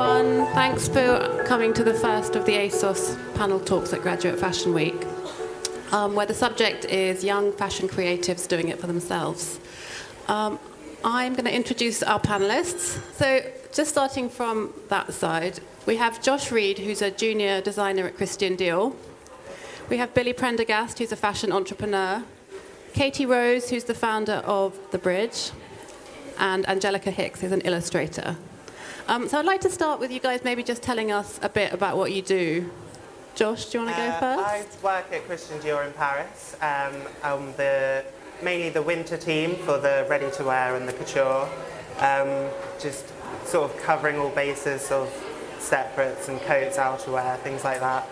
Everyone. Thanks for coming to the first of the ASOS panel talks at Graduate Fashion Week, um, where the subject is young fashion creatives doing it for themselves. Um, I'm going to introduce our panelists. So, just starting from that side, we have Josh Reed, who's a junior designer at Christian Dior. We have Billy Prendergast, who's a fashion entrepreneur. Katie Rose, who's the founder of The Bridge. And Angelica Hicks, who's an illustrator. Um, so I'd like to start with you guys maybe just telling us a bit about what you do. Josh, do you want to Uh, go first? I work at Christian Dior in Paris. Um, I'm the, mainly the winter team for the ready-to-wear and the couture. Um, just sort of covering all bases of separates and coats, outerwear, things like that.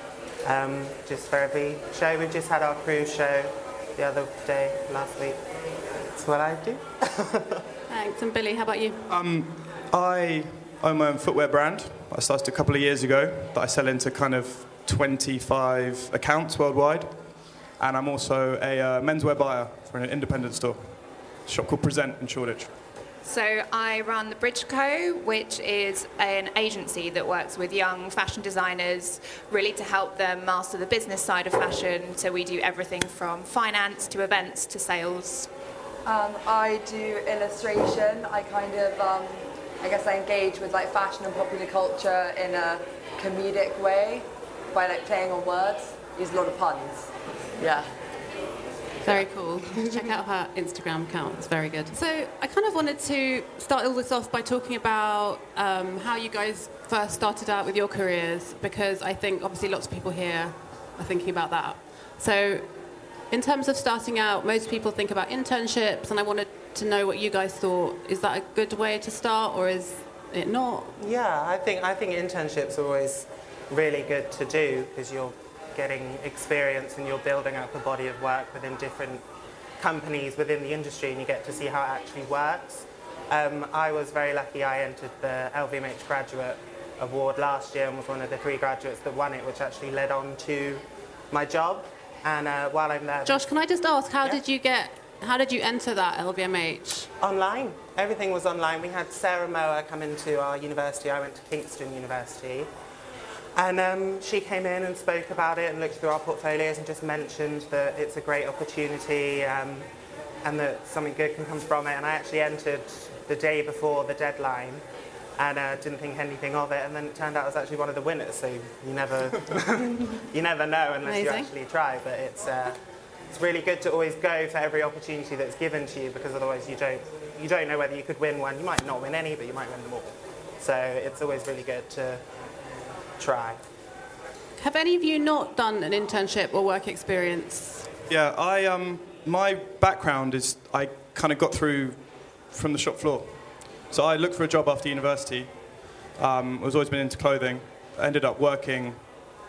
Um, just for every show. We've just had our cruise show the other day, last week. That's what I do. Thanks. And Billy, how about you? Um, I own my own footwear brand. I started a couple of years ago that I sell into kind of 25 accounts worldwide. And I'm also a uh, menswear buyer for an independent store. A shop called Present in Shoreditch. So I run the Bridge Co, which is an agency that works with young fashion designers, really to help them master the business side of fashion. So we do everything from finance to events to sales. Um, I do illustration. I kind of, um, I guess, I engage with like fashion and popular culture in a comedic way by like playing on words. Use a lot of puns. Yeah. Very cool. Check out her Instagram account. It's very good. So I kind of wanted to start all this off by talking about um, how you guys first started out with your careers, because I think obviously lots of people here are thinking about that. So in terms of starting out, most people think about internships, and I wanted to know what you guys thought. Is that a good way to start, or is it not? Yeah, I think I think internships are always really good to do because you're getting experience and you're building up a body of work within different companies within the industry and you get to see how it actually works. Um, I was very lucky I entered the LVMH Graduate Award last year and was one of the three graduates that won it, which actually led on to my job. And uh, while I'm there, Josh, can I just ask, how Yeah. did you get, how did you enter that LVMH? Online. Everything was online. We had Sarah Mower come into our university. I went to Kingston University. And um, she came in and spoke about it and looked through our portfolios and just mentioned that it's a great opportunity um, and that something good can come from it. And I actually entered the day before the deadline and uh, didn't think anything of it. And then it turned out I was actually one of the winners. So you never, you never know unless you actually try. But it's, uh, it's really good to always go for every opportunity that's given to you because otherwise you don't, you don't know whether you could win one. You might not win any, but you might win them all. So it's always really good to try. Have any of you not done an internship or work experience? Yeah, I um, my background is I kind of got through from the shop floor. So I looked for a job after university. Um, I was always been into clothing. I ended up working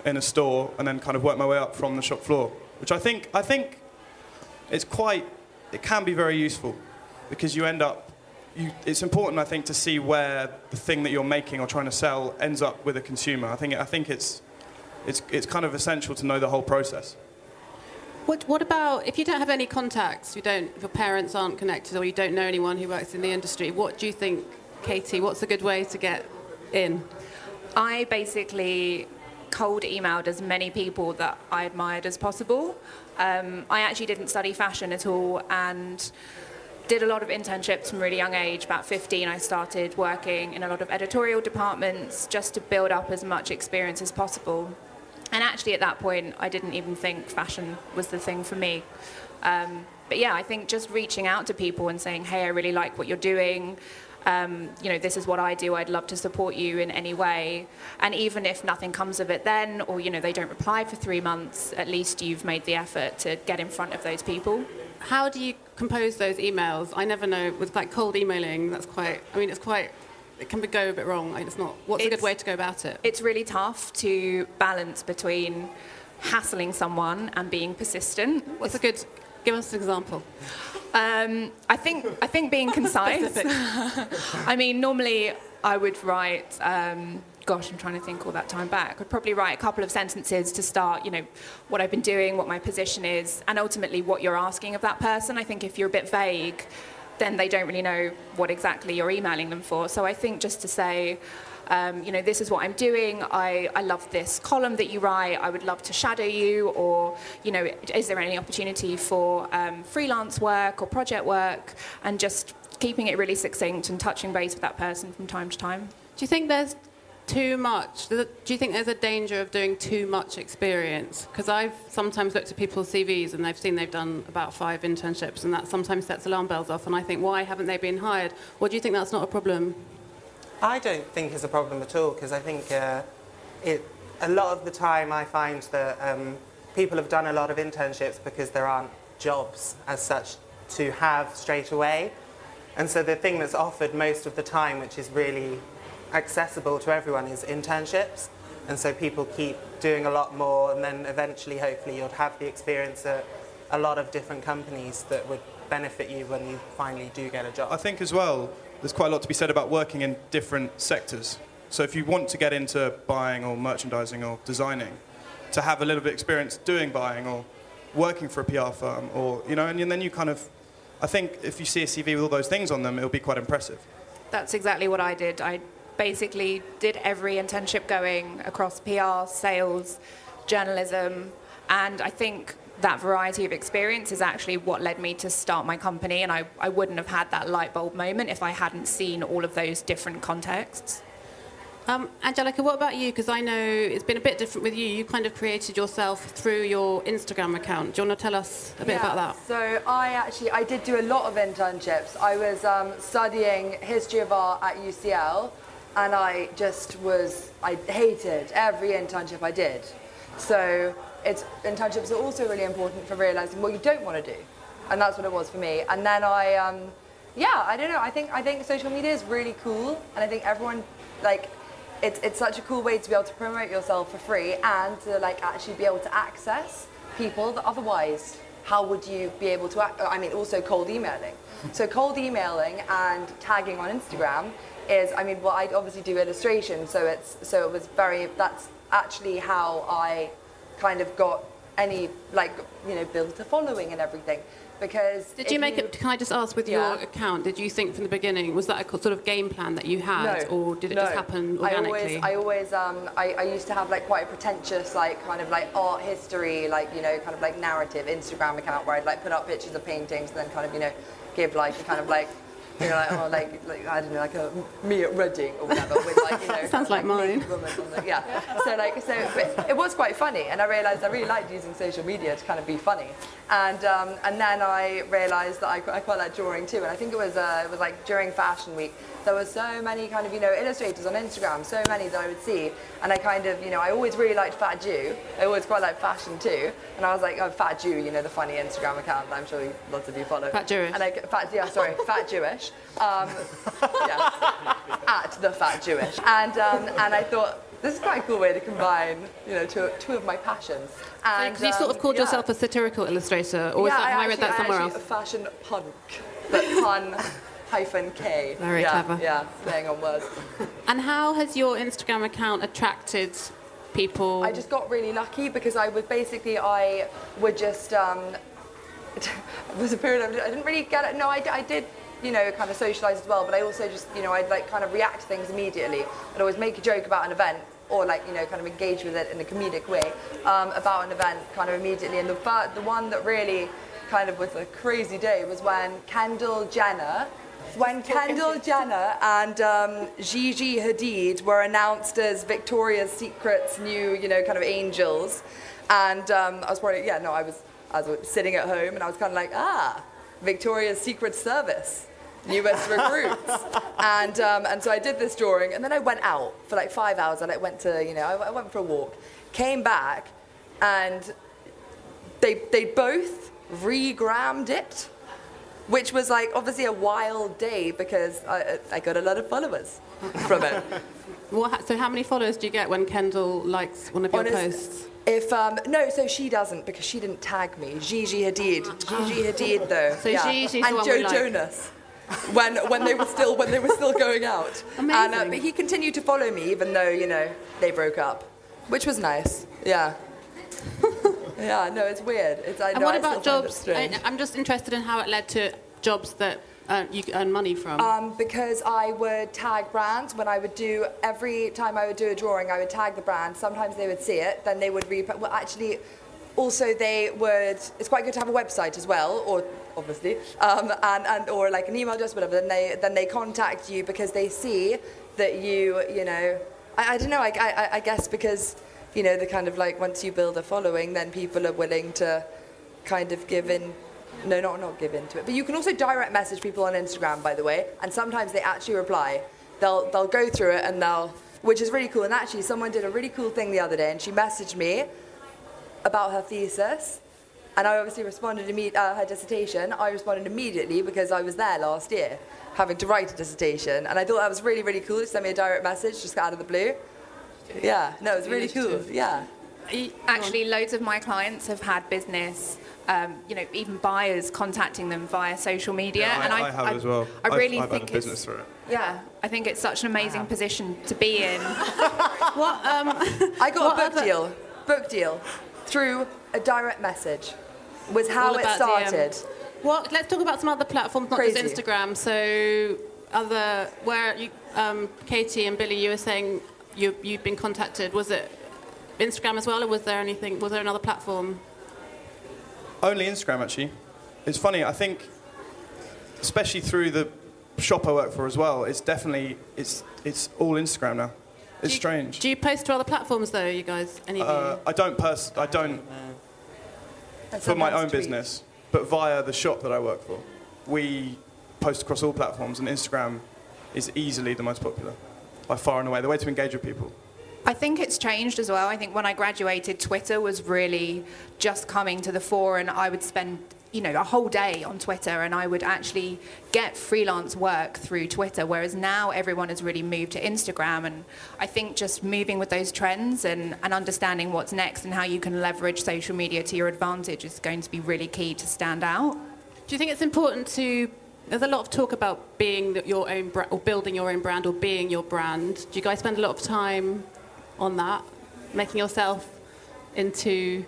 in a store and then kind of worked my way up from the shop floor, which I think I think it's quite it can be very useful because you end up you, it's important I think to see where the thing that you're making or trying to sell ends up with a consumer. I think I think it's it's it's kind of essential to know the whole process. What, what about if you don't have any contacts, you don't, if your parents aren't connected or you don't know anyone who works in the industry, what do you think, Katie, what's a good way to get in? I basically cold emailed as many people that I admired as possible. Um, I actually didn't study fashion at all and did a lot of internships from a really young age. About 15, I started working in a lot of editorial departments just to build up as much experience as possible. And actually, at that point, I didn't even think fashion was the thing for me. Um, but yeah, I think just reaching out to people and saying, hey, I really like what you're doing. Um, you know, this is what I do. I'd love to support you in any way. And even if nothing comes of it then, or you know, they don't reply for three months, at least you've made the effort to get in front of those people. How do you compose those emails? I never know. With like cold emailing, that's quite. I mean, it's quite. It can go a bit wrong. It's not. What's a good way to go about it? It's really tough to balance between hassling someone and being persistent. What's a good? Give us an example. Um, I think I think being concise. I mean, normally I would write. Um, gosh, I'm trying to think all that time back. I'd probably write a couple of sentences to start. You know, what I've been doing, what my position is, and ultimately what you're asking of that person. I think if you're a bit vague, then they don't really know what exactly you're emailing them for. So I think just to say. Um, you know, this is what I'm doing. I, I love this column that you write. I would love to shadow you. Or, you know, is there any opportunity for um, freelance work or project work? And just keeping it really succinct and touching base with that person from time to time. Do you think there's too much? Do you think there's a danger of doing too much experience? Because I've sometimes looked at people's CVs and they've seen they've done about five internships, and that sometimes sets alarm bells off. And I think, why haven't they been hired? Or do you think that's not a problem? I don't think it's a problem at all because I think uh, it, a lot of the time I find that um, people have done a lot of internships because there aren't jobs as such to have straight away. And so the thing that's offered most of the time, which is really accessible to everyone, is internships. And so people keep doing a lot more, and then eventually, hopefully, you'll have the experience at a lot of different companies that would benefit you when you finally do get a job. I think as well, there's quite a lot to be said about working in different sectors. So if you want to get into buying or merchandising or designing, to have a little bit of experience doing buying or working for a PR firm, or you know, and, then you kind of, I think if you see a CV with all those things on them, it'll be quite impressive. That's exactly what I did. I basically did every internship going across PR, sales, journalism, and I think that variety of experience is actually what led me to start my company. And I, I wouldn't have had that light bulb moment if I hadn't seen all of those different contexts. Um, Angelica, what about you? Because I know it's been a bit different with you. You kind of created yourself through your Instagram account. Do you want to tell us a bit Yeah, about that? So I actually I did do a lot of internships. I was um, studying history of art at UCL, and I just was I hated every internship I did. So it's internships are also really important for realizing what you don't want to do, and that's what it was for me. And then I, um, yeah, I don't know. I think I think social media is really cool, and I think everyone like it's, it's such a cool way to be able to promote yourself for free and to like actually be able to access people that otherwise how would you be able to i mean also cold emailing so cold emailing and tagging on instagram is i mean well i obviously do illustration so it's so it was very that's actually how i kind of got any like you know built a following and everything because Did you make it? Can I just ask with your account? Did you think from the beginning was that a sort of game plan that you had, or did it just no. happen I always, I always, um, I, I used to have like quite a pretentious, like kind of like art history, like you know, kind of like narrative Instagram account where I'd like put up pictures of paintings and then kind of you know, give like a kind of like. You know, like, oh, like, like, I don't know, like a me at Reading or whatever, with like, you know, Sounds like mine. the- yeah. So like, so it was quite funny, and I realised I really liked using social media to kind of be funny, and um, and then I realised that I, I quite like drawing too, and I think it was uh, it was like during Fashion Week, there were so many kind of you know illustrators on Instagram, so many that I would see, and I kind of you know I always really liked Fat Jew, I always quite liked fashion too, and I was like oh Fat Jew, you know the funny Instagram account that I'm sure lots of you follow. Fat Jewish. And I, fat yeah sorry Fat Jewish. Um, yeah, at the Fat Jewish, and um, and I thought. This is quite a cool way to combine, you know, two, two of my passions. And, so you sort of um, called yeah. yourself a satirical illustrator, or is Yeah, that, I, actually- read that somewhere else? A fashion punk, but pun hyphen K. Very yeah, clever. Yeah, playing on words. And how has your Instagram account attracted people? I just got really lucky because I would basically I would just um, it was a period of, I didn't really get it. No, I, I did you know kind of socialize as well, but I also just you know I'd like kind of react to things immediately. I'd always make a joke about an event or like you know kind of engage with it in a comedic way um, about an event kind of immediately. And the the one that really kind of was a crazy day was when Kendall Jenner. When Kendall Jenner and um, Gigi Hadid were announced as Victoria's Secret's new, you know, kind of angels, and um, I was probably, yeah, no, I was, I was sitting at home and I was kind of like, ah, Victoria's Secret Service. Newest recruits. and, um, and so I did this drawing, and then I went out for like five hours. And I went to, you know, I, I went for a walk, came back, and they, they both regrammed it, which was like obviously a wild day because I, I got a lot of followers from it. What, so how many followers do you get when Kendall likes one of your Honest- posts? If um, no, so she doesn't because she didn't tag me. Gigi Hadid, Gigi Hadid though. So Gigi's the and Joe like. Jonas. When, when they were still when they were still going out, and uh, Amazing. but he continued to follow me even though you know they broke up, which was nice. Yeah, yeah. No, it's weird. It's I And know what I about still find it jobs? I, I'm just interested in how it led to jobs that uh, you earn money from. Um, because I would tag brands when I would do every time I would do a drawing, I would tag the brand. Sometimes they would see it, then they would repost. Well, actually, also they would. It's quite good to have a website as well, or obviously, um, and, and or like an email address, whatever. Then they then they contact you because they see that you you know. I, I don't know. I, I, I guess because you know the kind of like once you build a following, then people are willing to kind of give in no, not not give in to it. But you can also direct message people on Instagram, by the way, and sometimes they actually reply. They'll they'll go through it and they'll, which is really cool. And actually, someone did a really cool thing the other day, and she messaged me about her thesis, and I obviously responded imme- uh, her dissertation. I responded immediately because I was there last year, having to write a dissertation, and I thought that was really really cool. She sent me a direct message just out of the blue. Yeah, no, it was really cool. Yeah. Actually, loads of my clients have had business, um, you know, even buyers contacting them via social media. Yeah, I, and I, have as well. I I've- really I've, think had a business it's, through it. yeah, I think it's such an amazing position to be in. what, um, I got What a book other- deal, book deal, through a direct message. Was how all it about DM. started. What? Let's talk about some other platforms, not Crazy. just Instagram. So, other where you, um, Katie and Billy, you were saying you you'd been contacted. Was it Instagram as well, or was there anything? Was there another platform? Only Instagram, actually. It's funny. I think, especially through the shop I work for as well, it's definitely it's it's all Instagram now. It's Do you- strange. Do you post to other platforms though, you guys? Any of you? Uh, I don't post. I don't And for my sometimes own tweet. business, but via the shop that I work for, we post across all platforms, and Instagram is easily the most popular, by far and away. The way to engage with people. I think it's changed as well. I think when I graduated, Twitter was really just coming to the fore, and I would spend, you know, a whole day on Twitter, and I would actually get freelance work through Twitter. Whereas now everyone has really moved to Instagram, and I think just moving with those trends and, and understanding what's next and how you can leverage social media to your advantage is going to be really key to stand out. Do you think it's important to? There's a lot of talk about being your own brand, or building your own brand, or being your brand. Do you guys spend a lot of time on that, making yourself into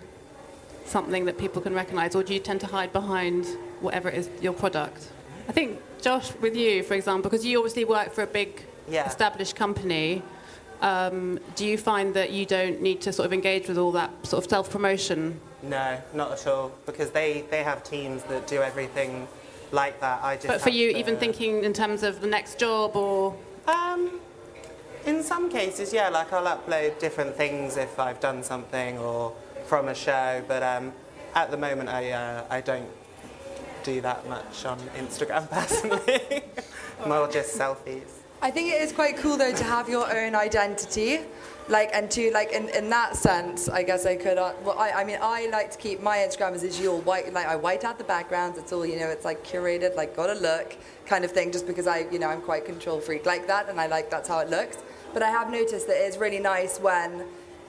something that people can recognise, or do you tend to hide behind whatever it is your product? I think Josh, with you, for example, because you obviously work for a big Yeah. established company. Um, do you find that you don't need to sort of engage with all that sort of self promotion? No, not at all, because they, they have teams that do everything like that. I just But for you, to- even thinking in terms of the next job or Um, in some cases, yeah, like I'll upload different things if I've done something or from a show, but um, at the moment I, uh, I don't do that much on Instagram personally. More just selfies. I think it is quite cool though to have your own identity, like and to like in, in that sense, I guess I could. Uh, well, I, I mean, I like to keep my Instagram as usual white. Like I white out the backgrounds. It's all you know. It's like curated, like got a look kind of thing. Just because I, you know, I'm quite control freak like that, and I like that's how it looks. But I have noticed that it's really nice when.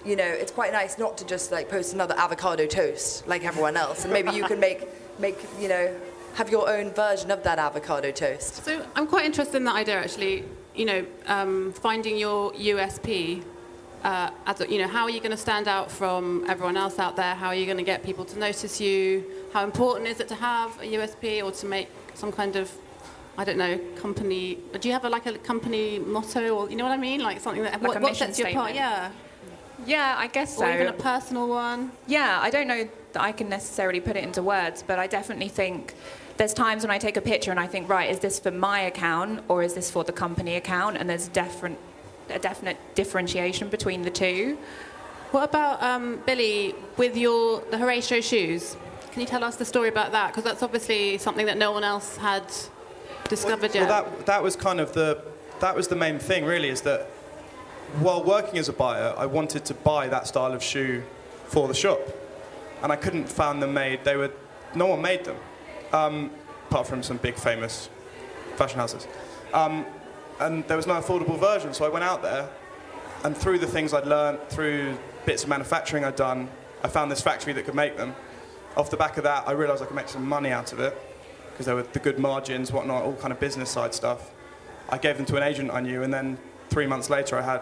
You know, it's quite nice not to just like post another avocado toast like everyone else, and maybe you can make, make you know, have your own version of that avocado toast. So I'm quite interested in that idea, actually. You know, um, finding your USP. Uh, as a, you know, how are you going to stand out from everyone else out there? How are you going to get people to notice you? How important is it to have a USP or to make some kind of, I don't know, company? Do you have a, like a company motto, or you know what I mean, like something that Like what, a what sets you apart? Yeah, Yeah, I guess so. or even a personal one. Yeah, I don't know that I can necessarily put it into words, but I definitely think there's times when I take a picture and I think, right, is this for my account or is this for the company account? And there's different, a definite differentiation between the two. What about um, Billy with your the Horatio shoes? Can you tell us the story about that? Because that's obviously something that no one else had discovered well, yet? Well, that, that was kind of the, that was the main thing, really, is that while working as a buyer, I wanted to buy that style of shoe for the shop. And I couldn't find them made. They were, no one made them, um, apart from some big famous fashion houses. Um, and there was no affordable version, so I went out there, and through the things I'd learned, through bits of manufacturing I'd done, I found this factory that could make them. Off the back of that, I realised I could make some money out of it, because there were the good margins, whatnot, all kind of business side stuff. I gave them to an agent I knew, and then three months later, I had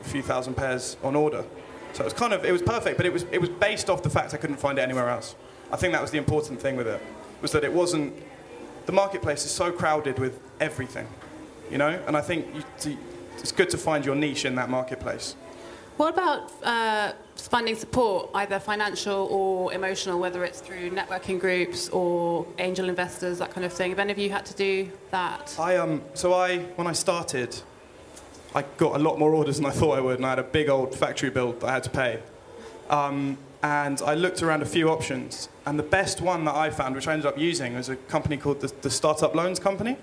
a few thousand pairs on order. So it was kind of, it was perfect, but it was, it was based off the fact I couldn't find it anywhere else. I think that was the important thing with it, was that it wasn't, the marketplace is so crowded with everything, you know? And I think you, it's good to find your niche in that marketplace. What about uh, finding support, either financial or emotional, whether it's through networking groups or angel investors, that kind of thing? Have any of you had to do that? I um, so I when I started, I got a lot more orders than I thought I would, and I had a big old factory build that I had to pay. Um, and I looked around a few options, and the best one that I found, which I ended up using, was a company called the, the Startup Loans Company,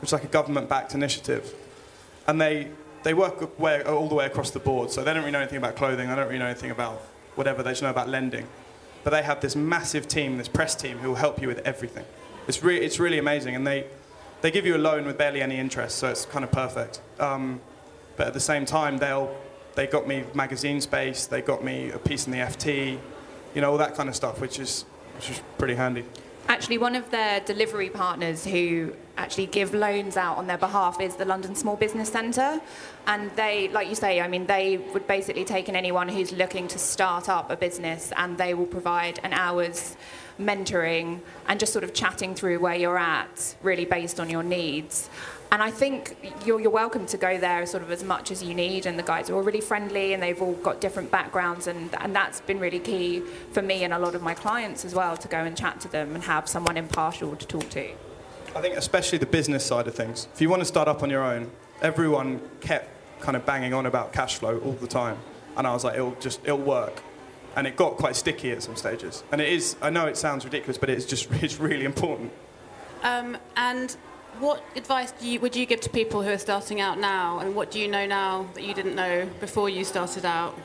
which is like a government-backed initiative, and they they work way, all the way across the board. So they don't really know anything about clothing. They don't really know anything about whatever. They just know about lending. But they have this massive team, this press team, who will help you with everything. It's, re- it's really amazing. And they, they give you a loan with barely any interest, so it's kind of perfect. Um, but at the same time, they'll, they got me magazine space, they got me a piece in the FT, you know, all that kind of stuff, which is, which is pretty handy. Actually, one of their delivery partners who actually give loans out on their behalf is the London Small Business Centre. And they, like you say, I mean, they would basically take in anyone who's looking to start up a business and they will provide an hour's mentoring and just sort of chatting through where you're at, really based on your needs. And I think you're, you're welcome to go there sort of as much as you need. And the guys are all really friendly and they've all got different backgrounds. And, and that's been really key for me and a lot of my clients as well to go and chat to them and have someone impartial to talk to. I think especially the business side of things. If you want to start up on your own, everyone kept kind of banging on about cash flow all the time. And I was like, it'll just, it'll work. And it got quite sticky at some stages. And it is, I know it sounds ridiculous, but it's just, it's really important. Um, and what advice you, would you give to people who are starting out now? And what do you know now that you didn't know before you started out?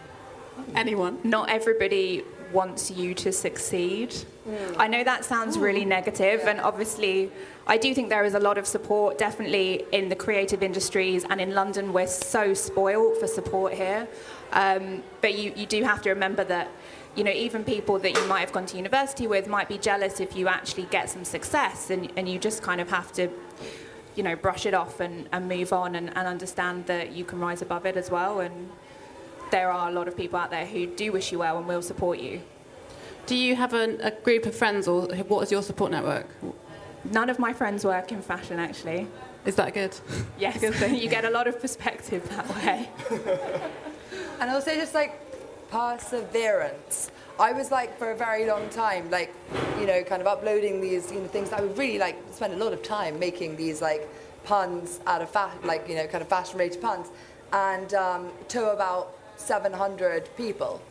Anyone? Not everybody wants you to succeed. Mm. I know that sounds really negative, yeah. and obviously, I do think there is a lot of support, definitely in the creative industries, and in London, we're so spoiled for support here. Um, but you, you do have to remember that you know, even people that you might have gone to university with might be jealous if you actually get some success, and, and you just kind of have to, you know, brush it off and, and move on and, and understand that you can rise above it as well. And there are a lot of people out there who do wish you well and will support you. Do you have a, a group of friends, or what is your support network? None of my friends work in fashion, actually. Is that good? Yes, you get a lot of perspective that way. and also just like perseverance. I was like for a very long time, like, you know, kind of uploading these, you know, things. I would really like spend a lot of time making these like puns out of fa- like, you know, kind of fashion-related puns, and um, to about 700 people,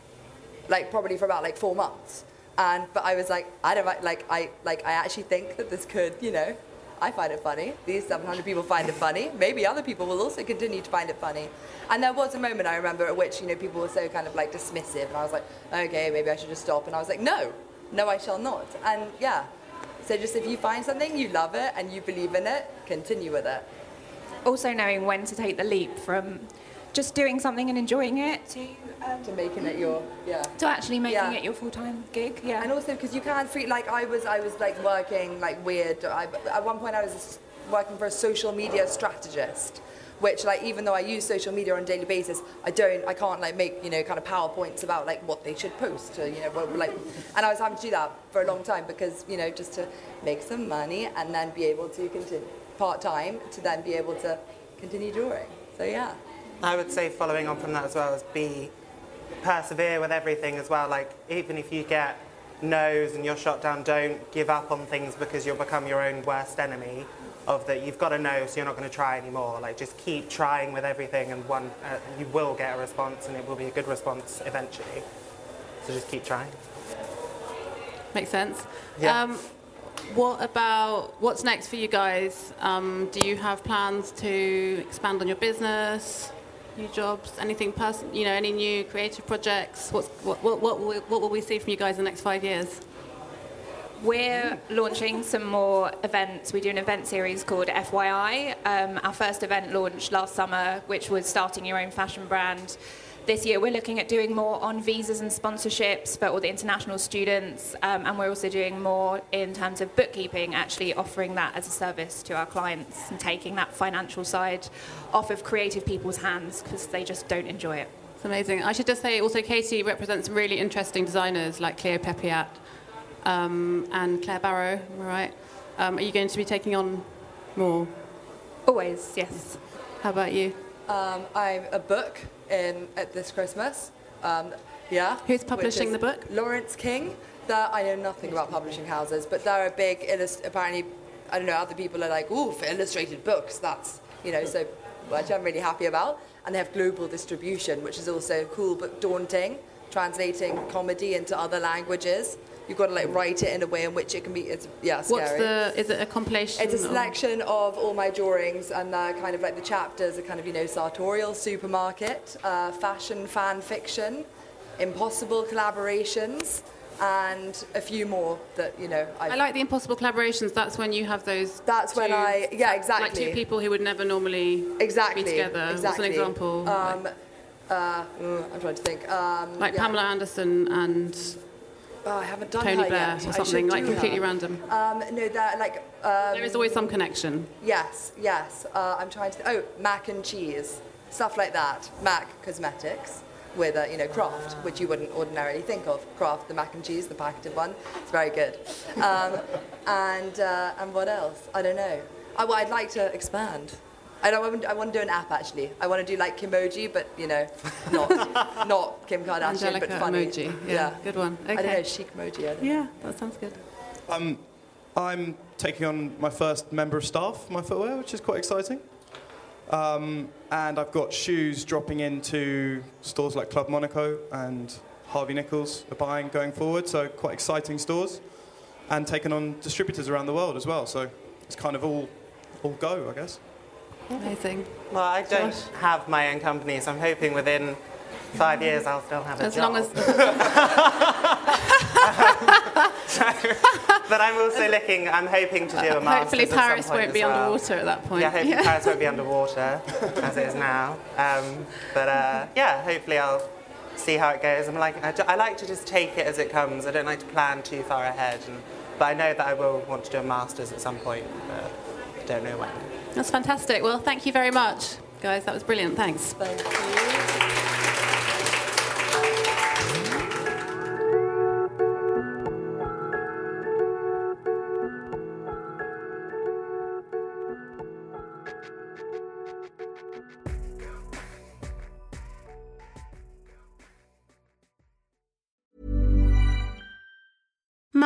like probably for about like four months. And but I was like, I don't like I like I actually think that this could, you know, I find it funny. These 700 people find it funny. Maybe other people will also continue to find it funny. And there was a moment I remember at which, you know, people were so kind of like dismissive. And I was like, okay, maybe I should just stop. And I was like, no, no, I shall not. And yeah, so just if you find something, you love it and you believe in it, continue with it. Also knowing when to take the leap from just doing something and enjoying it to to making it your yeah to actually making yeah. it your full-time gig yeah and also because you can't free like i was i was like working like weird I, at one point i was working for a social media strategist which like even though I use social media on a daily basis, I don't, I can't like make you know kind of powerpoints about like what they should post, or, you know, like, and I was having to do that for a long time because you know just to make some money and then be able to continue part time to then be able to continue drawing. So yeah. I would say following on from that as well is be persevere with everything as well. Like even if you get no's and you're shot down, don't give up on things because you'll become your own worst enemy. Of that, you've got to know, so you're not going to try anymore. Like just keep trying with everything, and one uh, you will get a response, and it will be a good response eventually. So just keep trying. Makes sense. Yeah. Um, What about what's next for you guys? Um, do you have plans to expand on your business, new jobs, anything person, you know, any new creative projects? What's, what, what, what, will, what will we see from you guys in the next five years? We're launching some more events. We do an event series called FYI. Um, our first event launched last summer, which was starting your own fashion brand. This year, we're looking at doing more on visas and sponsorships for all the international students, um, and we're also doing more in terms of bookkeeping, actually offering that as a service to our clients and taking that financial side off of creative people's hands because they just don't enjoy it. It's amazing. I should just say also Katie represents really interesting designers like Clio Peppiatt um, and Claire Barrow, am I right? Um, are you going to be taking on more? Always, yes. How about you? Um, I'm a book in at this Christmas. Um, yeah. Who's publishing the book? Laurence King. That I know nothing about publishing houses, but they're a big. Illust- apparently, I don't know. Other people are like, "Ooh, for illustrated books, that's you know." So, which I'm really happy about. And they have global distribution, which is also cool but daunting. Translating comedy into other languages, you've got to like write it in a way in which it can be. It's yeah, scary. What's the? Is it a compilation? It's a selection of all my drawings, and uh, kind of like the chapters are kind of you know sartorial, supermarket, uh, fashion, fan fiction, impossible collaborations, and a few more that you know. I like the impossible collaborations. That's when you have those. That's when I- yeah, exactly Like two people who would never normally exactly be together. Exactly. What's an example? Um, uh, mm, I'm trying to think. Um, like yeah. Pamela Anderson and Oh, I haven't done Tony Blair yet. or something, like completely her. random. Um, no, that like. Um, there is always some connection. Yes, yes. Uh, I'm trying to. Oh, mac and cheese, stuff like that. Mac Cosmetics with a you know Kraft, which you wouldn't ordinarily think of. Kraft the mac and cheese, the packeted one. It's very good. Um, and uh, and what else? I don't know. I, well, I'd like to expand. I don't. I want- I want to do an app actually. I want to do like Kimoji, but you know, not not Kim Kardashian, Angelica but funny. emoji. Yeah, good one. I don't know, chic emoji. I. Yeah, that sounds good. Um, I'm taking on my first member of staff for my footwear, which is quite exciting. Um, and I've got shoes dropping into stores like Club Monaco and Harvey Nichols are buying going forward, so quite exciting stores. And taking on distributors around the world as well, so it's kind of all, all go, I guess. Amazing. Well, I don't Josh? have my own company, so I'm hoping within five years I'll still have a As job. long as But I'm also looking, I'm hoping to do a master's hopefully Paris won't be well. underwater at that point. Yeah, hopefully Paris won't be underwater as it is now. Um, but uh, yeah, hopefully I'll see how it goes. I'm like, I, ju- I like to just take it as it comes. I don't like to plan too far ahead. And, but I know that I will want to do a master's at some point, but I don't know when. That's fantastic. Well, thank you very much, guys. That was brilliant. Thanks. Thank